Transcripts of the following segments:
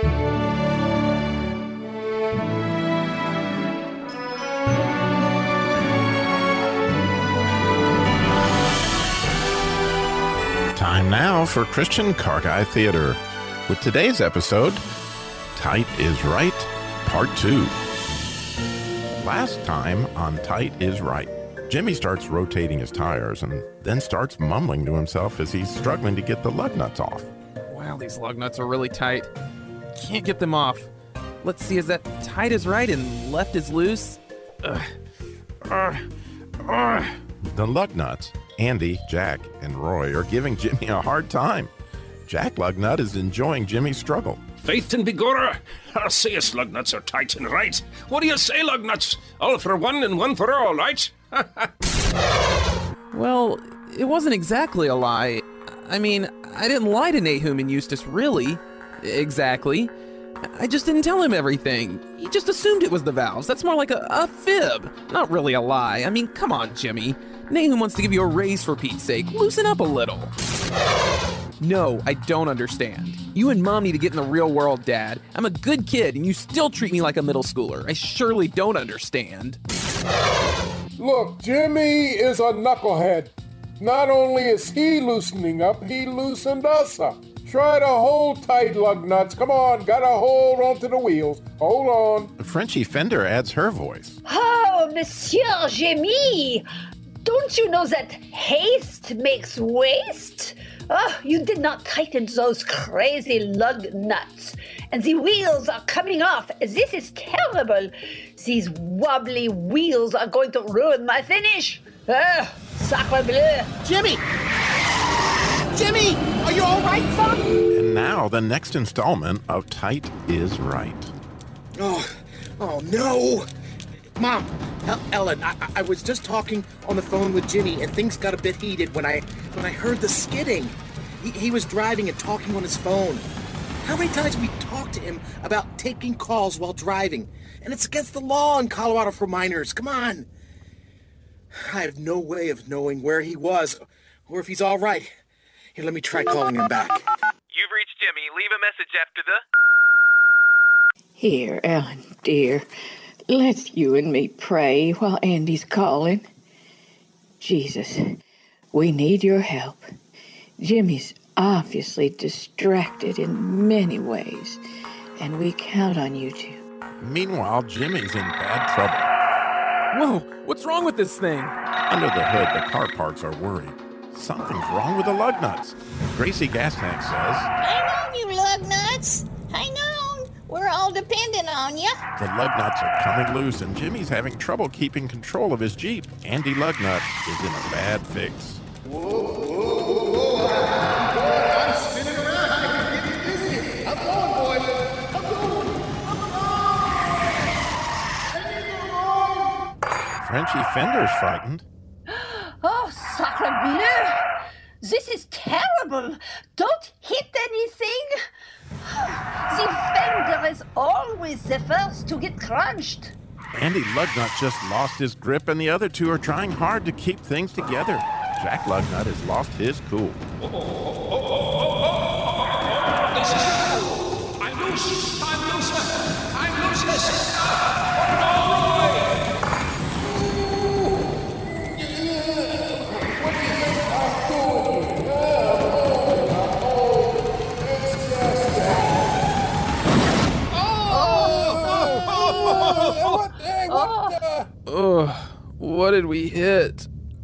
Time now for Christian Car Guy Theater with today's episode Tight is Right, Part 2. Last time on Tight is Right, Jimmy starts rotating his tires and then starts mumbling to himself as he's struggling to get the lug nuts off. Wow, these lug nuts are really tight. Can't get them off. Let's see, is that tight is right and left is loose? Ugh. Ugh. Ugh. The lug nuts, Andy, Jack, and Roy are giving Jimmy a hard time. Jack Lugnut is enjoying Jimmy's struggle. Faith and Begorra, I say us lug nuts are tight and right. What do you say, lug nuts? All for one and one for all, right? Well, it wasn't exactly a lie. I mean, I didn't lie to Nahum and Eustace, really. Exactly. I just didn't tell him everything. He just assumed it was the valves. That's more like a, a fib, not really a lie. I mean, come on, Jimmy. Nahum wants to give you a raise for Pete's sake. Loosen up a little. No, I don't understand. You and mom need to get in the real world, Dad. I'm a good kid, and you still treat me like a middle schooler. I surely don't understand. Look, Jimmy is a knucklehead. Not only is he loosening up, he loosened us up. Try to hold tight, lug nuts. Come on, gotta hold onto the wheels. Hold on. Frenchie Fender adds her voice. Oh, Monsieur Jimmy! Don't you know that haste makes waste? Oh, you did not tighten those crazy lug nuts. And the wheels are coming off. This is terrible. These wobbly wheels are going to ruin my finish. Oh, sacre bleu. Jimmy! Jimmy! Are you alright, son? And now the next installment of Tight is Right. Oh, oh no! Mom, El- Ellen, I-, I was just talking on the phone with Jimmy, and things got a bit heated when I when I heard the skidding. He, he was driving and talking on his phone. How many times we talked to him about taking calls while driving? And it's against the law in Colorado for minors. Come on. I have no way of knowing where he was or if he's all right. Here, let me try calling him back. You've reached Jimmy. Leave a message after the. Here, Ellen, dear, let's you and me pray while Andy's calling. Jesus, we need your help. Jimmy's obviously distracted in many ways, and we count on you to. Meanwhile, Jimmy's in bad trouble. Whoa, what's wrong with this thing? Under the hood, the car parts are worried. Something's wrong with the lug nuts. Gracie Gas Tank says Hang on, you lug nuts. Hang on. We're all dependent on you. the lug nuts are coming loose and Jimmy's having trouble keeping control of his Jeep. Andy Lugnut is in a bad fix. Frenchie Fender's frightened. Oh! This is terrible. Don't hit anything. The fender is always the first to get crunched. Andy Lugnut just lost his grip, and the other two are trying hard to keep things together. Jack Lugnut has lost his cool. I'm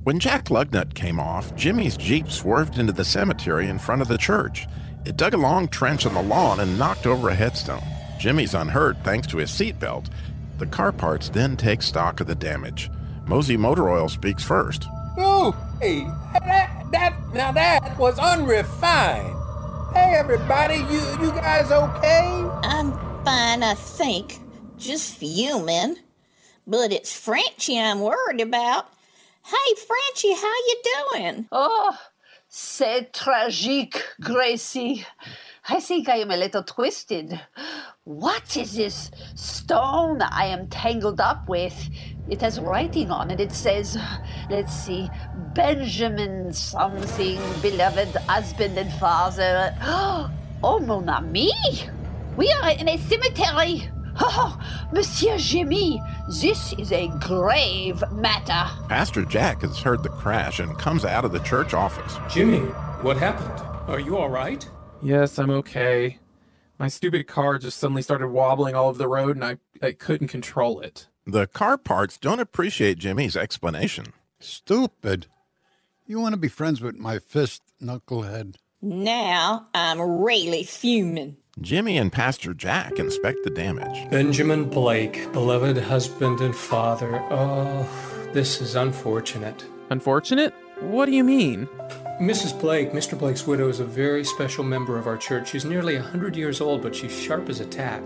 When Jack Lugnut came off, Jimmy's Jeep swerved into the cemetery in front of the church. It dug a long trench on the lawn and knocked over a headstone. Jimmy's unhurt thanks to his seatbelt. The car parts then take stock of the damage. Mosey Motor Oil speaks first. Oh, hey, that, that, now that was unrefined. Hey, everybody, you, you guys okay? I'm fine, I think. Just fuming. But it's Frenchie I'm worried about. Hey, Frenchie, how you doing? Oh, c'est tragique, Gracie. I think I am a little twisted. What is this stone I am tangled up with? It has writing on it. It says, let's see, Benjamin something, beloved husband and father. Oh, mon ami! We are in a cemetery. Oh, Monsieur Jimmy, this is a grave matter. Pastor Jack has heard the crash and comes out of the church office. Jimmy, what happened? Are you all right? Yes, I'm okay. My stupid car just suddenly started wobbling all over the road and I, I couldn't control it. The car parts don't appreciate Jimmy's explanation. Stupid. You want to be friends with my fist, knucklehead? Now I'm really fuming. Jimmy and Pastor Jack inspect the damage. Benjamin Blake, beloved husband and father. Oh, this is unfortunate. Unfortunate? What do you mean? Mrs. Blake, Mr. Blake's widow, is a very special member of our church. She's nearly a 100 years old, but she's sharp as a tack.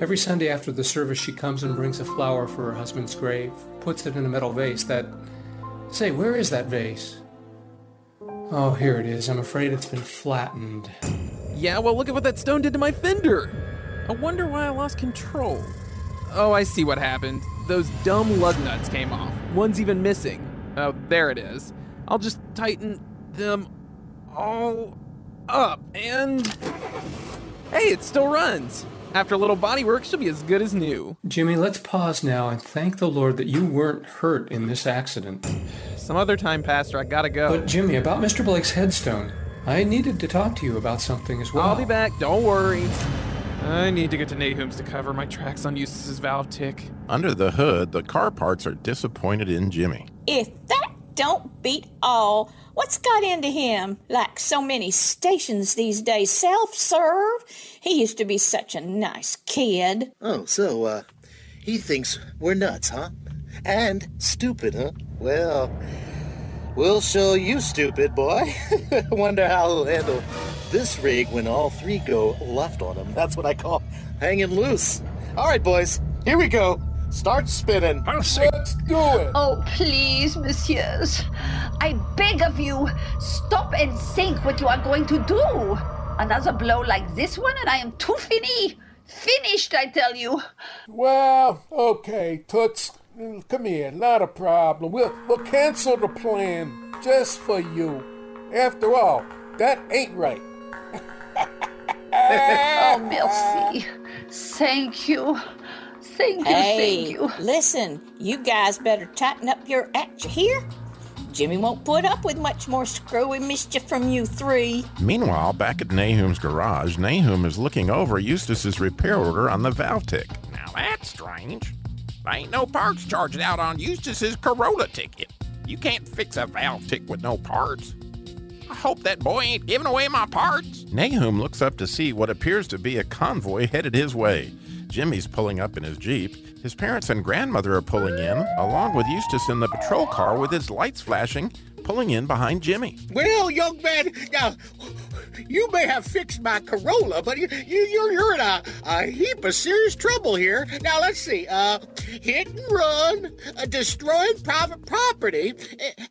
Every Sunday after the service, she comes and brings a flower for her husband's grave, puts it in a metal vase that. Say, where is that vase? Oh, here it is. I'm afraid it's been flattened. Yeah, well, look at what that stone did to my fender. I wonder why I lost control. Oh, I see what happened. Those dumb lug nuts came off. One's even missing. Oh, there it is. I'll just tighten them all up and. Hey, it still runs. After a little body work, she'll be as good as new. Jimmy, let's pause now and thank the Lord that you weren't hurt in this accident. Some other time, Pastor, I gotta go. But, Jimmy, about Mr. Blake's headstone, I needed to talk to you about something as well. I'll be back, don't worry. I need to get to Nahum's to cover my tracks on Eustace's valve tick. Under the hood, the car parts are disappointed in Jimmy. If that don't beat all, what's got into him? Like so many stations these days, self serve. He used to be such a nice kid. Oh, so, uh, he thinks we're nuts, huh? And stupid, huh? Well, we'll show you, stupid boy. Wonder how he'll handle this rig when all three go left on him. That's what I call hanging loose. All right, boys, here we go. Start spinning. I'll say. Let's do it. Oh, please, messieurs. I beg of you, stop and think what you are going to do. Another blow like this one, and I am too finny. Finished, I tell you. Well, okay, Toots. Mm, Come here, not a problem. We'll, we'll cancel the plan just for you. After all, that ain't right. Oh, merci. Thank you. Thank you, Hey, thank you. listen, you guys better tighten up your act, here. Jimmy won't put up with much more screwy mischief from you three. Meanwhile, back at Nahum's garage, Nahum is looking over Eustace's repair order on the valve tick. Now that's strange. Ain't no parts charged out on Eustace's Corolla ticket. You can't fix a valve tick with no parts. I hope that boy ain't giving away my parts. Nahum looks up to see what appears to be a convoy headed his way. Jimmy's pulling up in his Jeep. His parents and grandmother are pulling in, along with Eustace in the patrol car with his lights flashing, pulling in behind Jimmy. Well, young man, now you may have fixed my Corolla, but you, you you're you're in a, a heap of serious trouble here. Now let's see, uh, hit and run, uh, destroying private property,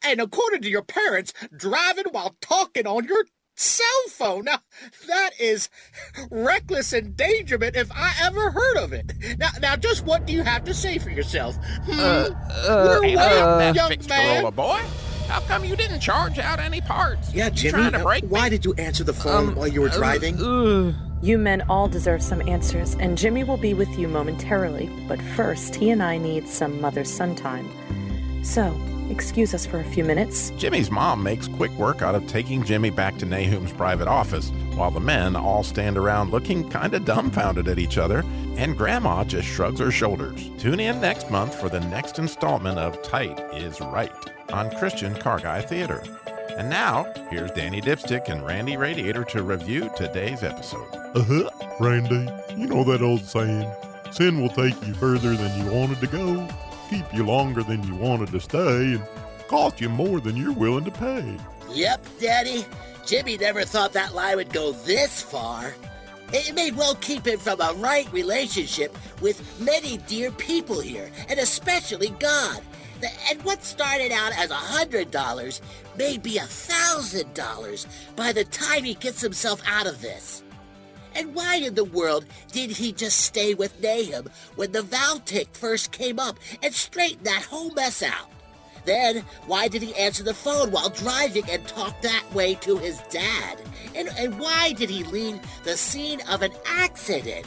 and according to your parents, driving while talking on your cell phone. Now that is reckless endangerment if I ever heard of it. Now, now, just what do you have to say for yourself? Hmm? We're Hey, way look, up, young man. Corolla boy. How come you didn't charge out any parts? Yeah, You Jimmy. Trying to uh, break why me? did you answer the phone while you were driving? Ugh. You men all deserve some answers, and Jimmy will be with you momentarily. But first, he and I need some mother son time. So, excuse us for a few minutes. Jimmy's mom makes quick work out of taking Jimmy back to Nahum's private office, while the men all stand around looking kinda dumbfounded at each other, and Grandma just shrugs her shoulders. Tune in next month for the next installment of Tight is Right on Christian Car Guy Theater. And now, here's Danny Dipstick and Randy Radiator to review today's episode. Uh huh, Randy. You know that old saying sin will take you further than you wanted to go, keep you longer than you wanted to stay, and cost you more than you're willing to pay. Yep, Daddy. Jimmy never thought that lie would go this far. It may well keep him from a right relationship with many dear people here, and especially God. And what started out as a hundred dollars may be a thousand dollars by the time he gets himself out of this. And why in the world did he just stay with Nahum when the valve tick first came up and straighten that whole mess out? Then, why did he answer the phone while driving and talk that way to his dad? And, and why did he leave the scene of an accident?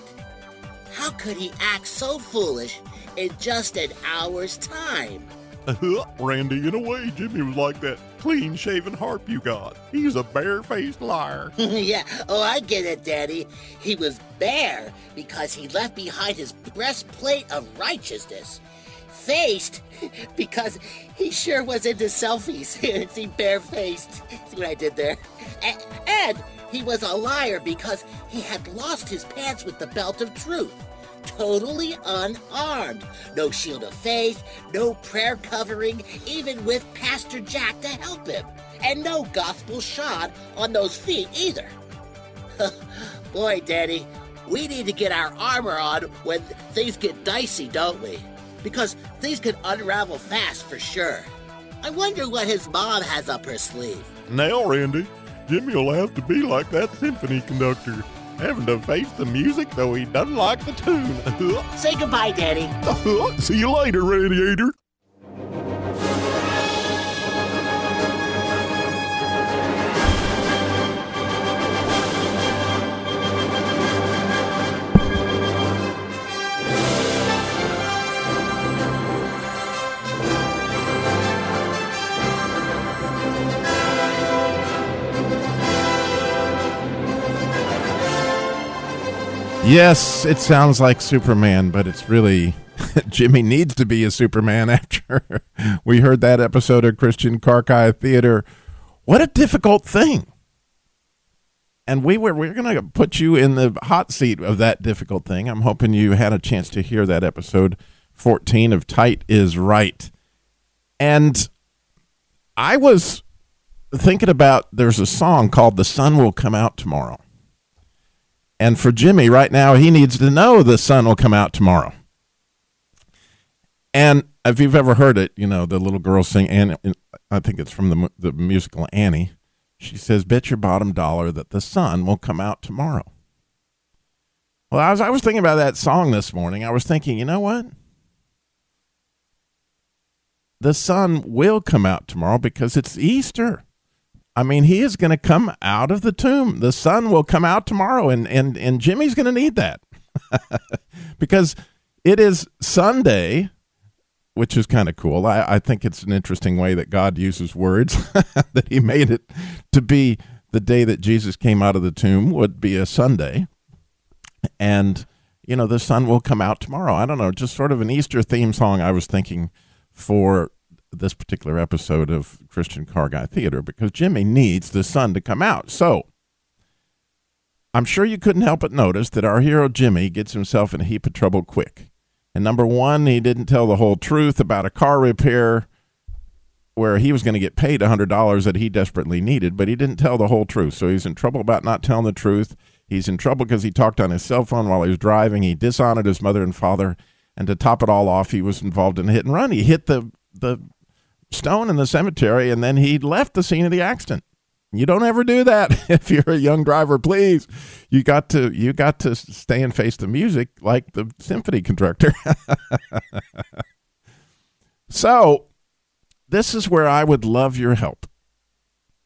How could he act so foolish in just an hour's time? Randy, in a way, Jimmy was like that clean shaven harp you got. He's a bare faced liar. yeah, oh, I get it, Daddy. He was bare because he left behind his breastplate of righteousness. Faced because he sure was into selfies. See, barefaced. See what I did there? A- and he was a liar because he had lost his pants with the belt of truth totally unarmed. No shield of faith, no prayer covering, even with Pastor Jack to help him. And no gospel shod on those feet either. Boy, Daddy, we need to get our armor on when things get dicey, don't we? Because things can unravel fast for sure. I wonder what his mom has up her sleeve. Now, Randy, Jimmy will have to be like that symphony conductor, having to face the music though he doesn't like the tune. Say goodbye, Daddy. See you later, Radiator. Yes, it sounds like Superman, but it's really Jimmy needs to be a Superman after we heard that episode of Christian Car Guy Theater. What a difficult thing. And we were we're going to put you in the hot seat of that difficult thing. I'm hoping you had a chance to hear that episode 14 of Tight is Right. And I was thinking about there's a song called The Sun Will Come Out Tomorrow. And for Jimmy right now, he needs to know the sun will come out tomorrow. And if you've ever heard it, you know, the little girl sing, and I think it's from the, the musical Annie. She says, Bet your bottom dollar that the sun will come out tomorrow. Well, as I was thinking about that song this morning, I was thinking, you know what? The sun will come out tomorrow because it's Easter. I mean, he is going to come out of the tomb. The sun will come out tomorrow, and and and Jimmy's going to need that because it is Sunday, which is kind of cool. I, I think it's an interesting way that God uses words that He made it to be the day that Jesus came out of the tomb would be a Sunday, and you know the sun will come out tomorrow. I don't know, just sort of an Easter theme song. I was thinking for this particular episode of Christian Car Guy Theater because Jimmy needs the sun to come out. So I'm sure you couldn't help but notice that our hero Jimmy gets himself in a heap of trouble quick. And number one, he didn't tell the whole truth about a car repair where he was going to get paid $100 that he desperately needed, but he didn't tell the whole truth. So he's in trouble about not telling the truth. He's in trouble because he talked on his cell phone while he was driving. He dishonored his mother and father. And to top it all off, he was involved in a hit and run. He hit the, the stone in the cemetery and then he left the scene of the accident. You don't ever do that if you're a young driver, please. You got to you got to stay and face the music like the symphony conductor. so, this is where I would love your help.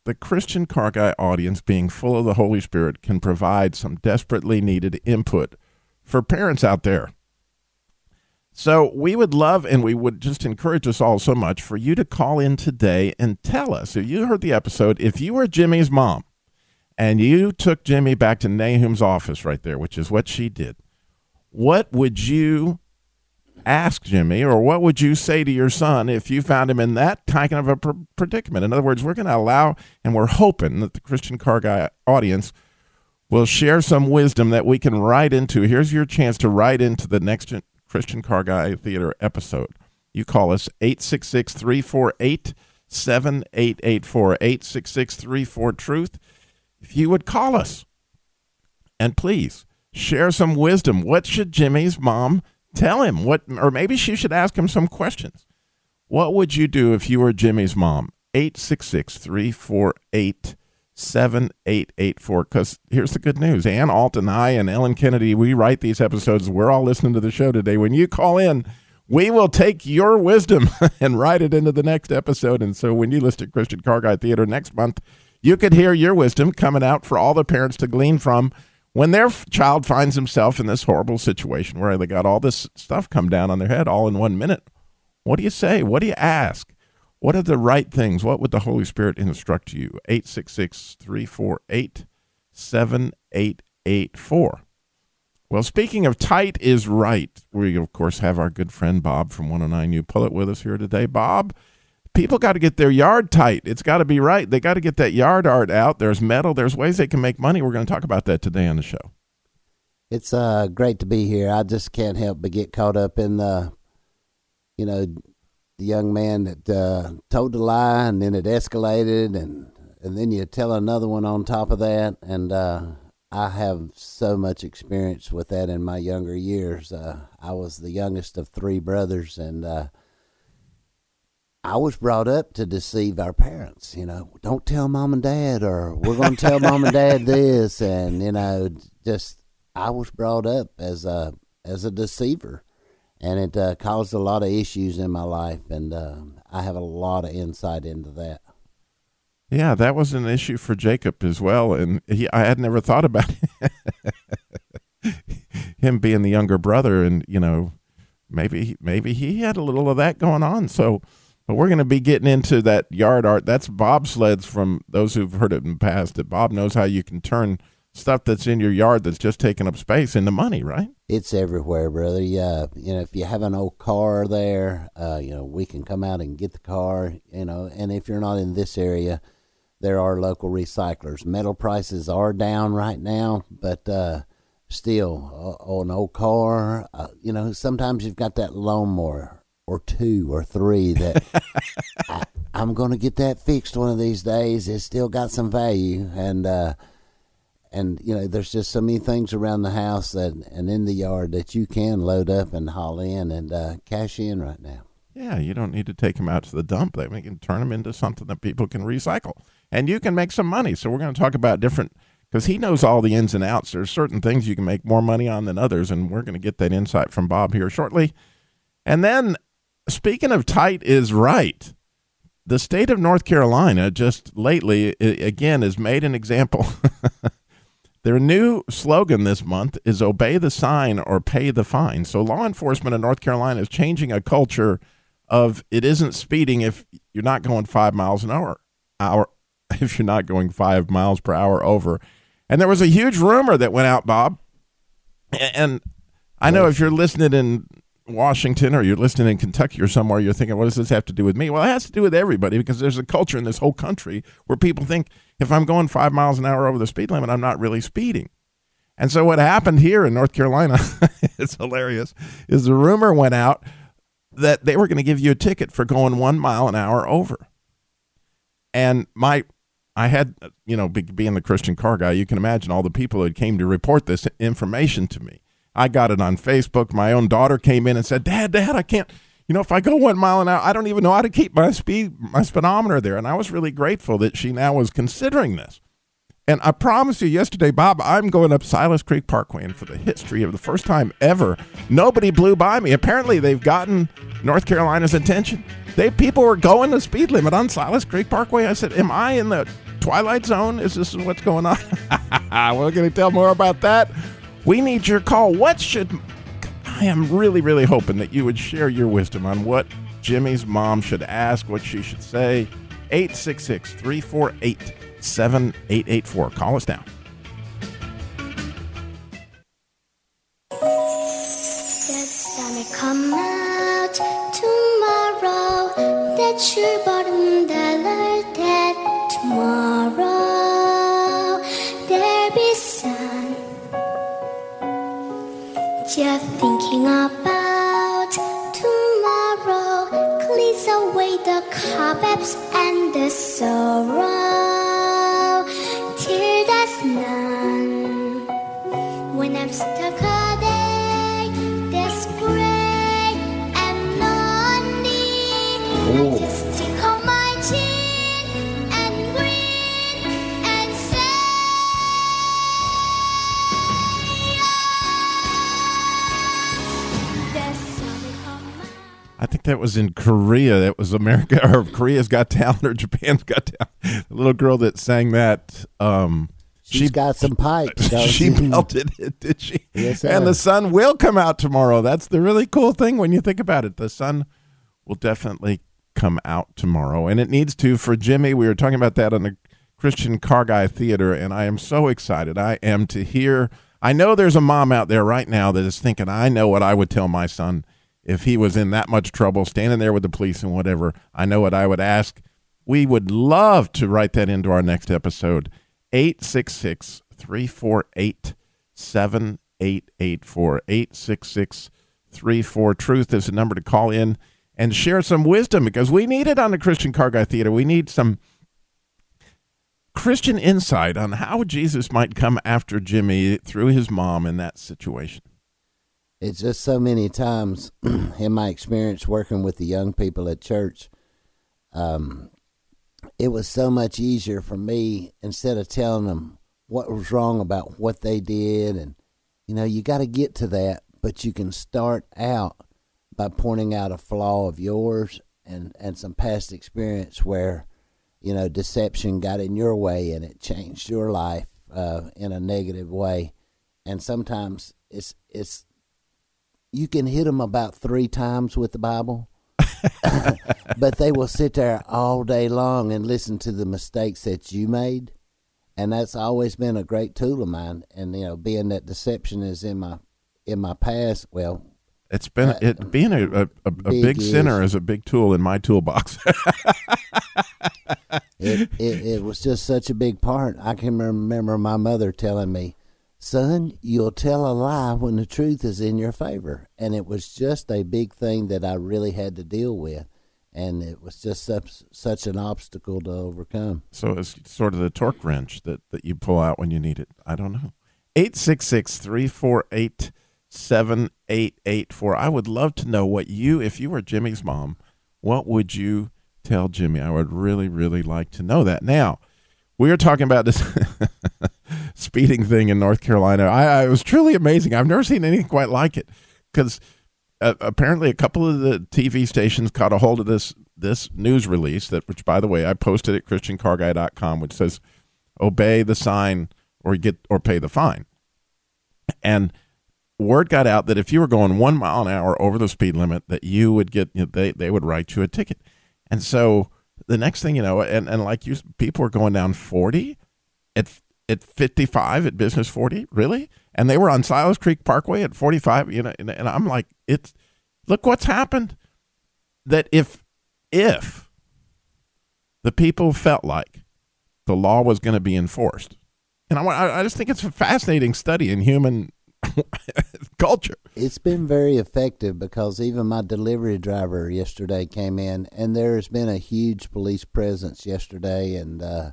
The Christian Car Guy audience, being full of the Holy Spirit, can provide some desperately needed input for parents out there so we would love and we would just encourage us all so much for you to call in today and tell us if you heard the episode, if you were Jimmy's mom and you took Jimmy back to Nahum's office right there, which is what she did, what would you ask Jimmy or what would you say to your son if you found him in that kind of a predicament? In other words, we're going to allow and we're hoping that the Christian Car Guy audience will share some wisdom that we can write into. Here's your chance to write into the next Christian Car Guy Theater episode. You call us 866 348 7884 866 34 Truth. If you would call us and please share some wisdom. What should Jimmy's mom tell him? What, or maybe she should ask him some questions. What would you do if you were Jimmy's mom? 866 348 7884. Because here's the good news Ann Alt and I and Ellen Kennedy, we write these episodes. We're all listening to the show today. When you call in, we will take your wisdom and write it into the next episode. And so when you list at Christian Car Guy Theater next month, you could hear your wisdom coming out for all the parents to glean from when their child finds himself in this horrible situation where they got all this stuff come down on their head all in one minute. What do you say? What do you ask? What are the right things? What would the Holy Spirit instruct you? 866 348 7884. Well, speaking of tight is right, we of course have our good friend Bob from 109U Pullet with us here today. Bob, people got to get their yard tight. It's got to be right. They got to get that yard art out. There's metal. There's ways they can make money. We're going to talk about that today on the show. It's uh, great to be here. I just can't help but get caught up in the, you know, the young man that uh, told the lie and then it escalated and and then you tell another one on top of that and uh, I have so much experience with that in my younger years. Uh, I was the youngest of three brothers and uh, I was brought up to deceive our parents. You know, don't tell mom and dad, or we're going to tell mom and dad this, and you know, just I was brought up as a as a deceiver, and it uh, caused a lot of issues in my life, and uh, I have a lot of insight into that. Yeah, that was an issue for Jacob as well, and he I had never thought about him being the younger brother, and you know, maybe maybe he had a little of that going on. So, but we're going to be getting into that yard art. That's bobsleds from those who've heard it in the past. That Bob knows how you can turn stuff that's in your yard that's just taking up space and the money, right? It's everywhere, brother. Yeah, you know, if you have an old car there, uh, you know, we can come out and get the car. You know, and if you're not in this area, there are local recyclers. Metal prices are down right now, but uh, still, uh, on an old car, uh, you know, sometimes you've got that lawnmower or two or three that I, I'm going to get that fixed one of these days. It's still got some value, and uh, and you know, there's just so many things around the house that and in the yard that you can load up and haul in and uh, cash in right now. Yeah, you don't need to take them out to the dump. They can turn them into something that people can recycle, and you can make some money. So we're going to talk about different because he knows all the ins and outs. There's certain things you can make more money on than others, and we're going to get that insight from Bob here shortly. And then, speaking of tight is right, the state of North Carolina just lately again has made an example. Their new slogan this month is obey the sign or pay the fine. So law enforcement in North Carolina is changing a culture of it isn't speeding if you're not going 5 miles an hour hour if you're not going 5 miles per hour over. And there was a huge rumor that went out, Bob. And I know if you're listening in Washington or you're listening in Kentucky or somewhere, you're thinking, what does this have to do with me? Well, it has to do with everybody because there's a culture in this whole country where people think if I'm going five miles an hour over the speed limit, I'm not really speeding. And so what happened here in North Carolina, it's hilarious, is the rumor went out that they were going to give you a ticket for going one mile an hour over. And my, I had, you know, being the Christian car guy, you can imagine all the people that came to report this information to me. I got it on Facebook. My own daughter came in and said, "Dad, Dad, I can't. You know, if I go one mile an hour, I don't even know how to keep my speed, my speedometer there." And I was really grateful that she now was considering this. And I promise you, yesterday, Bob, I'm going up Silas Creek Parkway, and for the history of the first time ever, nobody blew by me. Apparently, they've gotten North Carolina's attention. They people were going the speed limit on Silas Creek Parkway. I said, "Am I in the twilight zone? Is this what's going on?" We're going to tell more about that. We need your call. What should I am really, really hoping that you would share your wisdom on what Jimmy's mom should ask, what she should say. 866 348 7884. Call us now. Tomorrow. That's your bottom dollar tomorrow Just thinking about tomorrow clears away the cobwebs and the sorrow. That was in Korea. That was America or Korea's Got Talent or Japan's Got Talent. The little girl that sang that. Um, She's got some pipes. she melted it, did she? Yes, and the sun will come out tomorrow. That's the really cool thing when you think about it. The sun will definitely come out tomorrow, and it needs to for Jimmy. We were talking about that on the Christian Car Guy Theater, and I am so excited. I am to hear. I know there's a mom out there right now that is thinking, I know what I would tell my son if he was in that much trouble, standing there with the police and whatever. I know what I would ask. We would love to write that into our next episode. 866 348 7884. 866 34 Truth is the number to call in and share some wisdom because we need it on the Christian Car Guy Theater. We need some Christian insight on how Jesus might come after Jimmy through his mom in that situation. It's just so many times in my experience working with the young people at church, um, it was so much easier for me instead of telling them what was wrong about what they did. And, you know, you got to get to that, but you can start out by pointing out a flaw of yours and, and some past experience where, you know, deception got in your way and it changed your life uh, in a negative way. And sometimes it's, it's, you can hit them about three times with the Bible, but they will sit there all day long and listen to the mistakes that you made, and that's always been a great tool of mine. And you know, being that deception is in my in my past, well, It's been uh, it being a, a, a, a Big big sinner is a big tool in my toolbox. it, it it was just such a big part. I can remember my mother telling me, "Son, you'll tell a lie when the truth is in your favor," and it was just a big thing that I really had to deal with, and it was just such such an obstacle to overcome. So it's sort of the torque wrench that, that you pull out when you need it. I don't know. 866 348 7884. I would love to know what you, if you were Jimmy's mom, what would you tell Jimmy? I would really, really like to know that. Now, we are talking about this speeding thing in North Carolina. I, I was truly amazing. I've never seen anything quite like it because uh, apparently a couple of the TV stations caught a hold of this this news release that, which by the way, I posted at ChristianCarGuy.com, which says obey the sign or get or pay the fine. And word got out that if you were going one mile an hour over the speed limit, that you would get you know, they they would write you a ticket. And so the next thing you know, and, and like you, people were going down forty at at fifty five at Business forty, really, and they were on Silas Creek Parkway at forty five. You know, and, and I'm like, it's look what's happened. That if if the people felt like the law was going to be enforced, and I, I just think it's a fascinating study in human culture. It's been very effective because even my delivery driver yesterday came in, and there has been a huge police presence yesterday and uh,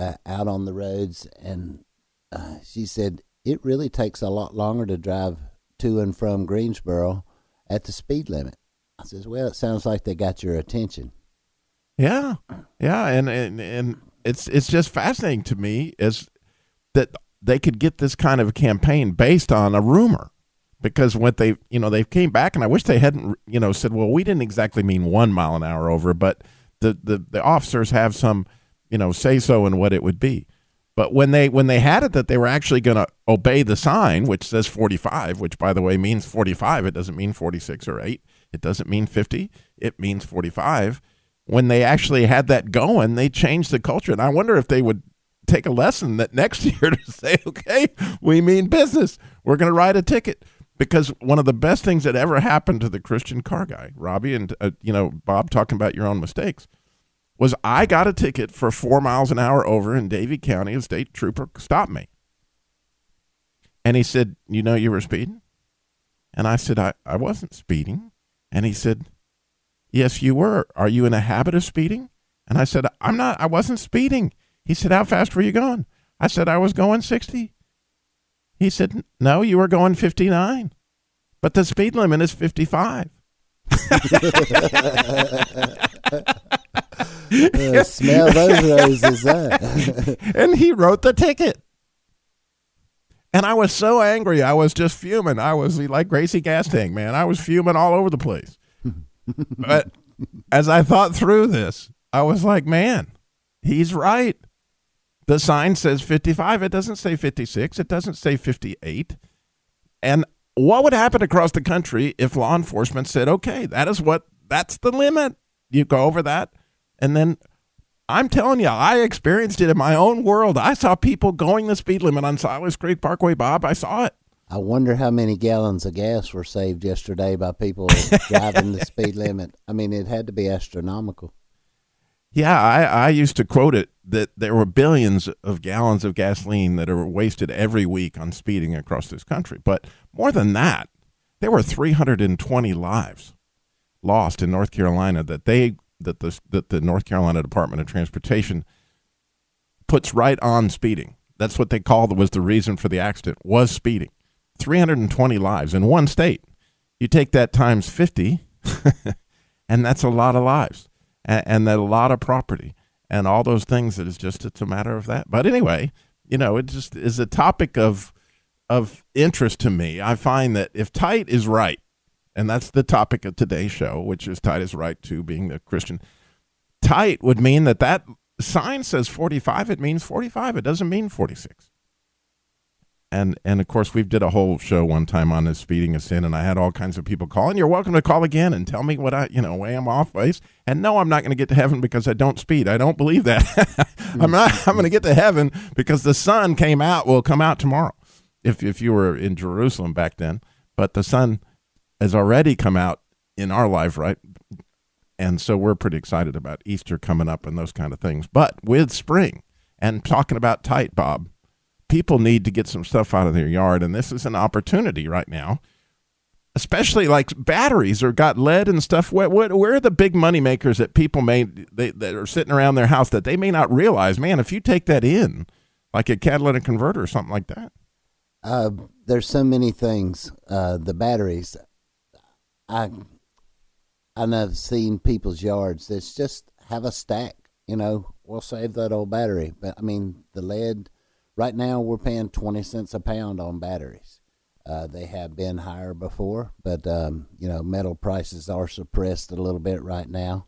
uh, out on the roads. And uh, she said it really takes a lot longer to drive to and from Greensboro at the speed limit. I says, "Well, it sounds like they got your attention." Yeah, yeah, and and and it's it's just fascinating to me is that they could get this kind of campaign based on a rumor because what they you know they came back and I wish they hadn't you know said well we didn't exactly mean one mile an hour over but the the, the officers have some you know say so and what it would be. But when they when they had it that they were actually going to obey the sign which says 45 which by the way means 45 it doesn't mean 46 or 8 it doesn't mean 50 it means 45 when they actually had that going they changed the culture. And I wonder if they would take a lesson that next year to say, okay, we mean business. We're going to write a ticket. Because one of the best things that ever happened to the Christian car guy, Robbie, and uh, you know Bob talking about your own mistakes, was I got a ticket for four miles an hour over in Davie County. A state trooper stopped me, and he said, "You know you were speeding," and I said, "I I wasn't speeding," and he said, "Yes, you were. Are you in a habit of speeding?" And I said, "I'm not. I wasn't speeding." He said, How fast were you going? I said, I was going 60. He said, No, you were going 59. But the speed limit is 55. Uh, smell those roses, and he wrote the ticket. And I was so angry. I was just fuming. I was like Gracie gas tank, man. I was fuming all over the place. but as I thought through this, I was like, man, he's right. The sign says 55. It doesn't say 56. It doesn't say 58. And what would happen across the country if law enforcement said, okay, that is what, that's the limit. You go over that. And then I'm telling you, I experienced it in my own world. I saw people going the speed limit on Silas Creek Parkway, Bob. I saw it. I wonder how many gallons of gas were saved yesterday by people driving the speed limit. I mean, it had to be astronomical. Yeah, I, I used to quote it that there were billions of gallons of gasoline that are wasted every week on speeding across this country. But more than that, there were 320 lives lost in North Carolina that they that the that the North Carolina Department of Transportation puts right on speeding. That's what they called was the reason for the accident was speeding. 320 lives in one state. You take that times 50 and that's a lot of lives and, and a lot of property and all those things that is just it's a matter of that. But anyway, you know, it just is a topic of of interest to me. I find that if Tight is right, and that's the topic of today's show, which is Tight is right to being the Christian. Tight would mean that that sign says 45, it means 45. It doesn't mean 46 and and of course we did a whole show one time on this speeding a sin and i had all kinds of people calling you're welcome to call again and tell me what i you know way i'm off base and no i'm not going to get to heaven because i don't speed i don't believe that i'm not i'm going to get to heaven because the sun came out will come out tomorrow if if you were in jerusalem back then but the sun has already come out in our life right and so we're pretty excited about easter coming up and those kind of things but with spring and talking about tight, bob people need to get some stuff out of their yard, and this is an opportunity right now. Especially like batteries or got lead and stuff. Where, where, where are the big money makers that people may they, that are sitting around their house that they may not realize? Man, if you take that in, like a catalytic converter or something like that. Uh, there's so many things. Uh, the batteries, I know I've seen people's yards. That's just have a stack. You know, we'll save that old battery. But I mean, the lead Right now, we're paying 20 cents a pound on batteries. Uh, they have been higher before, but um, you know metal prices are suppressed a little bit right now.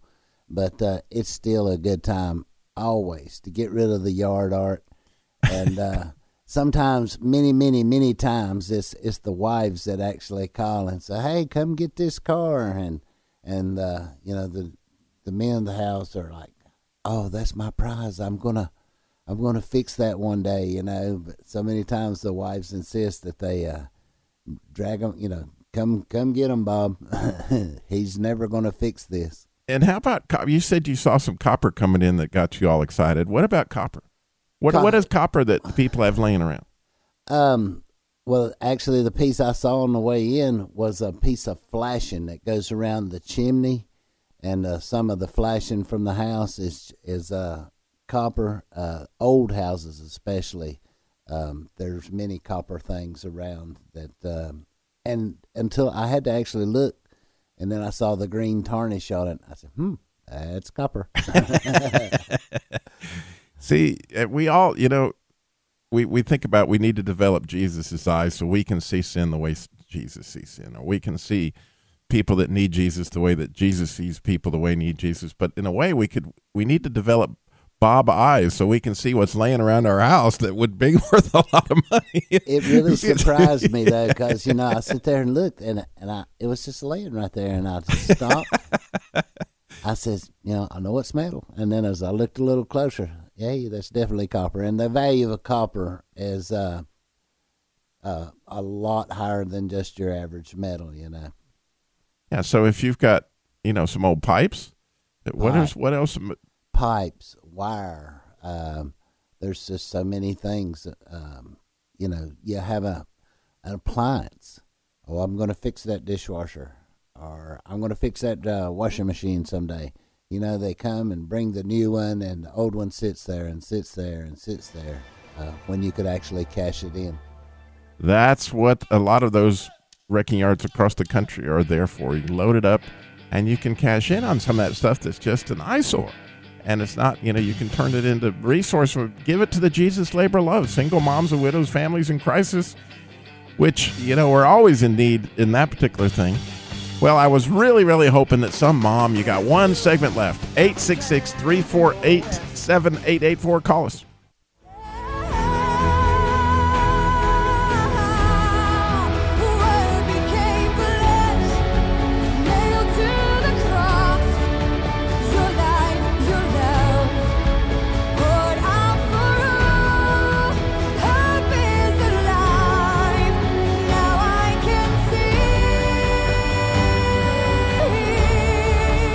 But uh, it's still a good time always to get rid of the yard art, and uh, sometimes, many, many, many times, it's it's the wives that actually call and say, "Hey, come get this car," and and uh, you know the the men in the house are like, "Oh, that's my prize. I'm gonna." I'm going to fix that one day, you know. But so many times the wives insist that they uh, drag them, you know, come come get him, Bob. He's never going to fix this. And how about you said you saw some copper coming in that got you all excited? What about copper? What what is copper that people have laying around? Um, well, actually, the piece I saw on the way in was a piece of flashing that goes around the chimney, and uh, some of the flashing from the house is is uh, copper, uh, old houses especially. Um, there's many copper things around that, um, and until I had to actually look, and then I saw the green tarnish on it. I said, "Hmm, that's copper." see, uh, we all, you know, we we think about we need to develop Jesus' eyes so we can see sin the way Jesus sees sin, or we can see people that need Jesus the way that Jesus sees people the way need Jesus. But in a way, we could we need to develop Bob eyes so we can see what's laying around our house that would be worth a lot of money. it really surprised me though, because you know I sit there and looked, and and I it was just laying right there, and I just stopped. I says, you know, I know it's metal, and then as I looked a little closer, yeah, that's definitely copper, and the value of a copper is uh, uh, a lot higher than just your average metal, you know. Yeah, so if you've got you know some old pipes, what is what else? Pipes, wire. Um, there's just so many things. Um, you know, you have a an appliance. Oh, I'm going to fix that dishwasher, or I'm going to fix that uh, washing machine someday. You know, they come and bring the new one, and the old one sits there and sits there and sits there uh, when you could actually cash it in. That's what a lot of those wrecking yards across the country are there for. You load it up, and you can cash in on some of that stuff that's just an eyesore and it's not you know you can turn it into resource give it to the jesus labor love single moms and widows families in crisis which you know are always in need in that particular thing Well, I was really, really hoping that some mom, you got one segment left. 866 348 7884. Call us.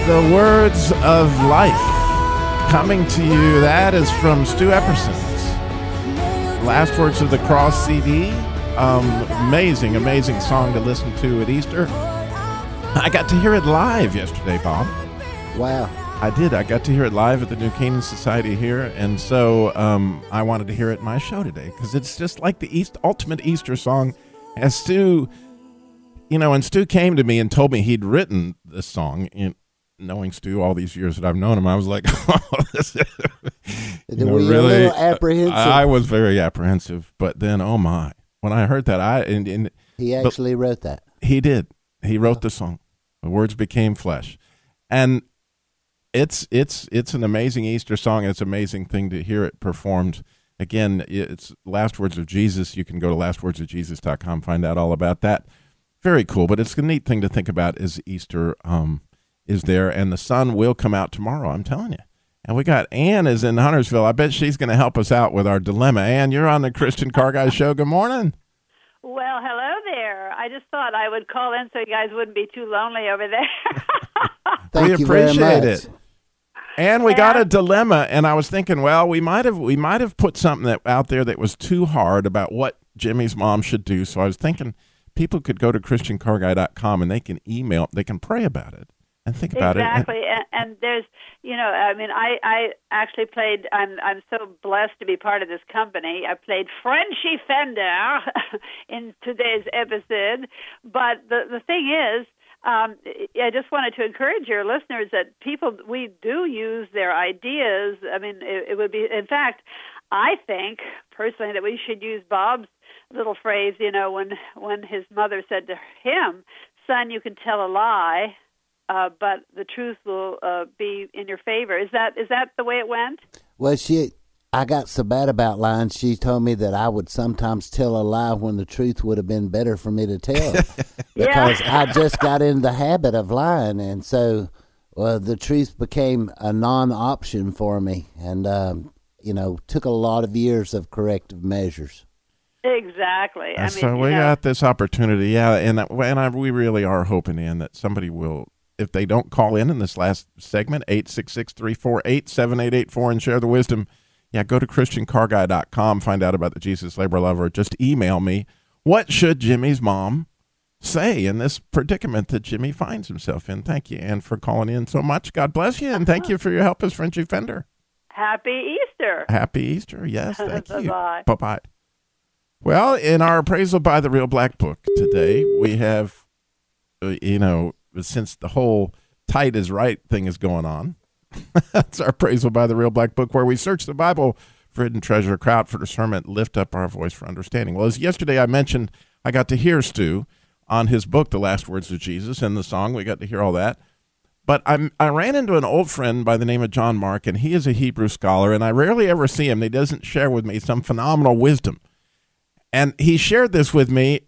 The words of life coming to you. That is from Stu Epperson's Last Words of the Cross CD. Um, amazing, amazing song to listen to at Easter. I got to hear it live yesterday, Bob. Wow. I did. I got to hear it live at the New Canaan Society here, and so um, I wanted to hear it in my show today because it's just like the East ultimate Easter song. As Stu, you know, when Stu came to me and told me he'd written this song, in, knowing Stu all these years that I've known him, I was like, oh, this is, you know, really little apprehensive? I was very apprehensive, but then, oh my, when I heard that, I and, and He but- actually wrote that. he did. He wrote the song. The words became flesh, and it's it's it's an amazing Easter song. It's an amazing thing to hear it performed. Again, it's last words of Jesus. You can go to lastwordsofjesus.com find out all about that. Very cool, but it's a neat thing to think about is Easter um, is there, and the sun will come out tomorrow. I'm telling you. And we got Ann is in Huntersville. I bet she's going to help us out with our dilemma. Ann, you're on the Christian Car Guy Show. Good morning. Well, hello there. I just thought I would call in so you guys wouldn't be too lonely over there. Thank we you very appreciate much. it. And we got a dilemma, and I was thinking, well, we might have we might have put something that out there that was too hard about what Jimmy's mom should do. So I was thinking people could go to christiancarguy.com and they can email, they can pray about it and think about it. exactly. And, and there's, you know, I mean, I I actually played. I'm I'm so blessed to be part of this company. I played Frenchy Fender in today's episode. But the the thing is. Um, I just wanted to encourage your listeners that people we do use their ideas. I mean, it, it would be, in fact, I think personally that we should use Bob's little phrase. You know, when when his mother said to him, "Son, you can tell a lie, uh, but the truth will uh, be in your favor." Is that is that the way it went? Well, she, I got so bad about lying. She told me that I would sometimes tell a lie when the truth would have been better for me to tell, because I just got in the habit of lying, and so well, the truth became a non-option for me, and um, you know, took a lot of years of corrective measures. Exactly. I mean, so you we know, got this opportunity, yeah, and uh, and I, we really are hoping in that somebody will, if they don't call in in this last segment, 866-348-7884 and share the wisdom. Yeah, go to christiancarguy.com, find out about the Jesus Labor Lover. Just email me. What should Jimmy's mom say in this predicament that Jimmy finds himself in? Thank you, Ann, for calling in so much. God bless you, and thank you for your help as Frenchy Fender. happy Easter. Happy Easter. Yes, thank you. Bye bye. Well, in our appraisal by the Real Black Book today, we have, uh, you know, since the whole tight is right thing is going on, that's our appraisal by the Real Black Book, where we search the Bible for hidden treasure, crowd for discernment, lift up our voice for understanding. Well, as yesterday I mentioned, I got to hear Stu on his book, The Last Words of Jesus, and the song. We got to hear all that. But I'm, I ran into an old friend by the name of John Mark, and he is a Hebrew scholar, and I rarely ever see him. He doesn't share with me some phenomenal wisdom. And he shared this with me,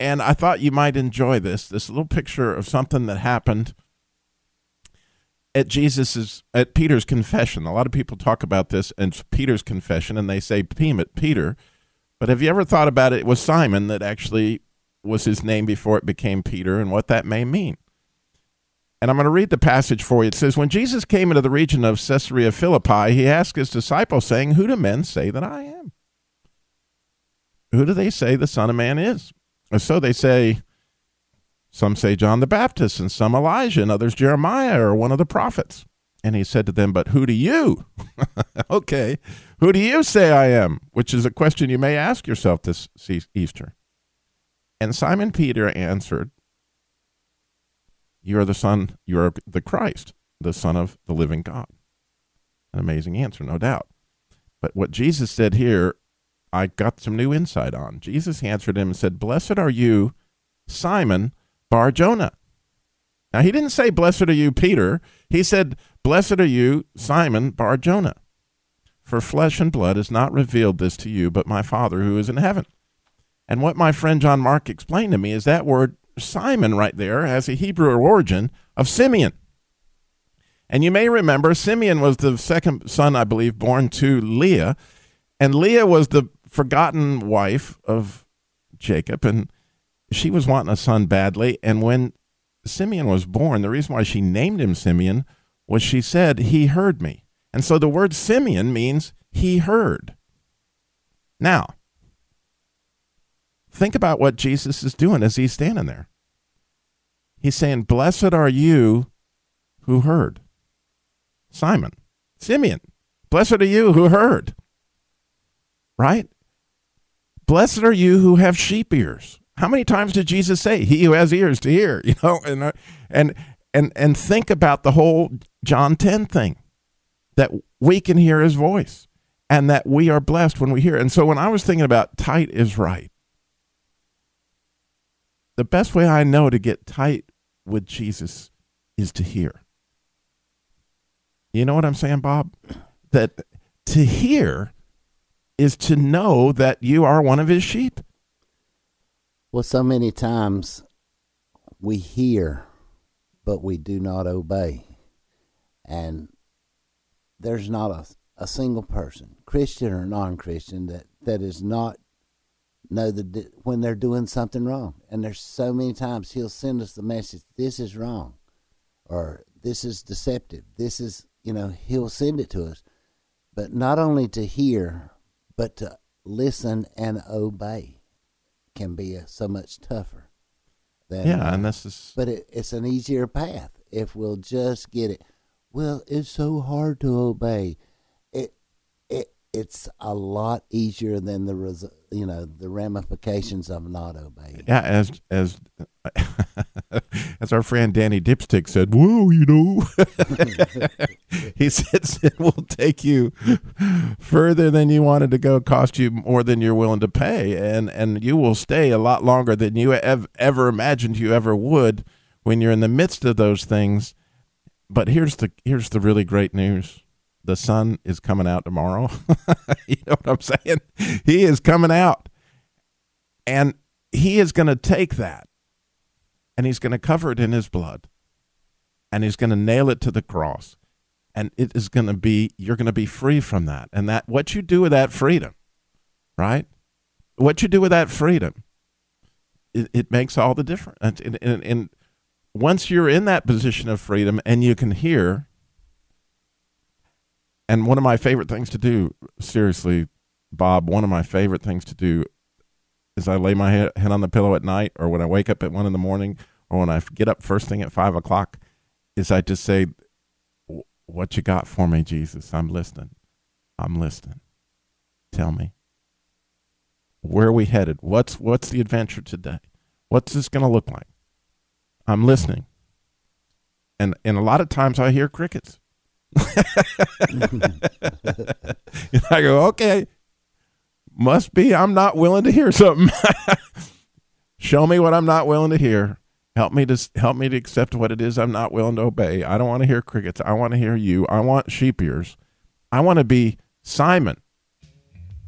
and I thought you might enjoy this. This little picture of something that happened at Jesus's at Peter's confession. A lot of people talk about this and Peter's confession, and they say Peter. But have you ever thought about it? It was Simon that actually was his name before it became Peter, and what that may mean. And I'm going to read the passage for you. It says, When Jesus came into the region of Caesarea Philippi, he asked his disciples, saying, Who do men say that I am? Who do they say the Son of Man is? And so they say, Some say John the Baptist, and some Elijah, and others Jeremiah or one of the prophets. And he said to them, But who do you? okay, who do you say I am? Which is a question you may ask yourself this Easter. And Simon Peter answered, You are the Son, you are the Christ, the Son of the living God. An amazing answer, no doubt. But what Jesus said here, I got some new insight on. Jesus answered him and said, Blessed are you, Simon Bar Jonah. Now, he didn't say, Blessed are you, Peter. He said, Blessed are you, Simon Bar Jonah. For flesh and blood has not revealed this to you, but my Father who is in heaven. And what my friend John Mark explained to me is that word Simon right there has a Hebrew origin of Simeon. And you may remember Simeon was the second son, I believe, born to Leah. And Leah was the forgotten wife of Jacob. And she was wanting a son badly. And when Simeon was born, the reason why she named him Simeon was she said, He heard me. And so the word Simeon means he heard. Now, think about what Jesus is doing as he's standing there. He's saying, Blessed are you who heard. Simon, Simeon, blessed are you who heard. Right? Blessed are you who have sheep ears. How many times did Jesus say, "He who has ears to hear"? You know, and and and and think about the whole John ten thing, that we can hear His voice, and that we are blessed when we hear. And so, when I was thinking about tight is right, the best way I know to get tight with Jesus is to hear. You know what I'm saying, Bob? That to hear is to know that you are one of his sheep. Well, so many times we hear, but we do not obey. And there's not a, a single person, Christian or non Christian, that, that is not know that when they're doing something wrong. And there's so many times he'll send us the message, this is wrong, or this is deceptive, this is you know, he'll send it to us. But not only to hear, but to listen and obey can be a, so much tougher. Than, yeah, and this is. But it, it's an easier path if we'll just get it. Well, it's so hard to obey. It it it's a lot easier than the res, you know the ramifications of not obeying. Yeah, as as as our friend Danny Dipstick said, "Whoa, you know," he said sin will take you further than you wanted to go, cost you more than you're willing to pay, and and you will stay a lot longer than you ev- ever imagined you ever would when you're in the midst of those things. But here's the here's the really great news the sun is coming out tomorrow. you know what I'm saying? He is coming out. And he is going to take that and he's going to cover it in his blood and he's going to nail it to the cross. And it is going to be, you're going to be free from that. And that, what you do with that freedom, right? What you do with that freedom, it, it makes all the difference. And, and, and once you're in that position of freedom and you can hear, and one of my favorite things to do, seriously, Bob, one of my favorite things to do is I lay my head, on the pillow at night or when I wake up at one in the morning or when I get up first thing at five o'clock, is I just say, What you got for me, Jesus? I'm listening. I'm listening. Tell me. Where are we headed? What's what's the adventure today? What's this gonna look like? I'm listening. And and a lot of times I hear crickets. I go, okay, must be I'm not willing to hear something. Show me what I'm not willing to hear. Help me to help me to accept what it is I'm not willing to obey. I don't want to hear crickets. I want to hear you. I want sheep ears. I want to be Simon.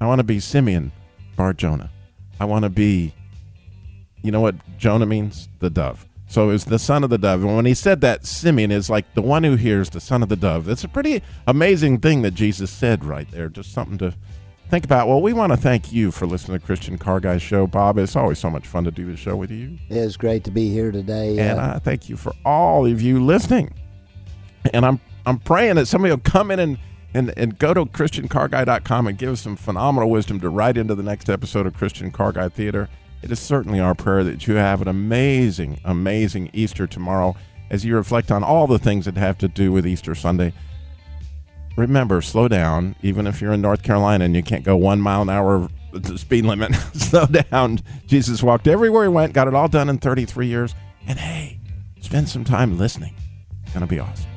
I want to be Simeon Bar Jonah. I want to be you know what Jonah means? The dove. So is the son of the dove. And when he said that, Simeon is like the one who hears the son of the dove. It's a pretty amazing thing that Jesus said right there. Just something to think about. Well, we want to thank you for listening to Christian Car Guy Show, Bob. It's always so much fun to do the show with you. It's great to be here today. And uh, I thank you for all of you listening. And I'm I'm praying that somebody will come in and and, and go to christiancarguy.com and give us some phenomenal wisdom to write into the next episode of Christian Car Guy Theater. It is certainly our prayer that you have an amazing, amazing Easter tomorrow as you reflect on all the things that have to do with Easter Sunday. Remember, slow down. Even if you're in North Carolina and you can't go one mile an hour speed limit, slow down. Jesus walked everywhere he went, got it all done in 33 years. And hey, spend some time listening. It's going to be awesome.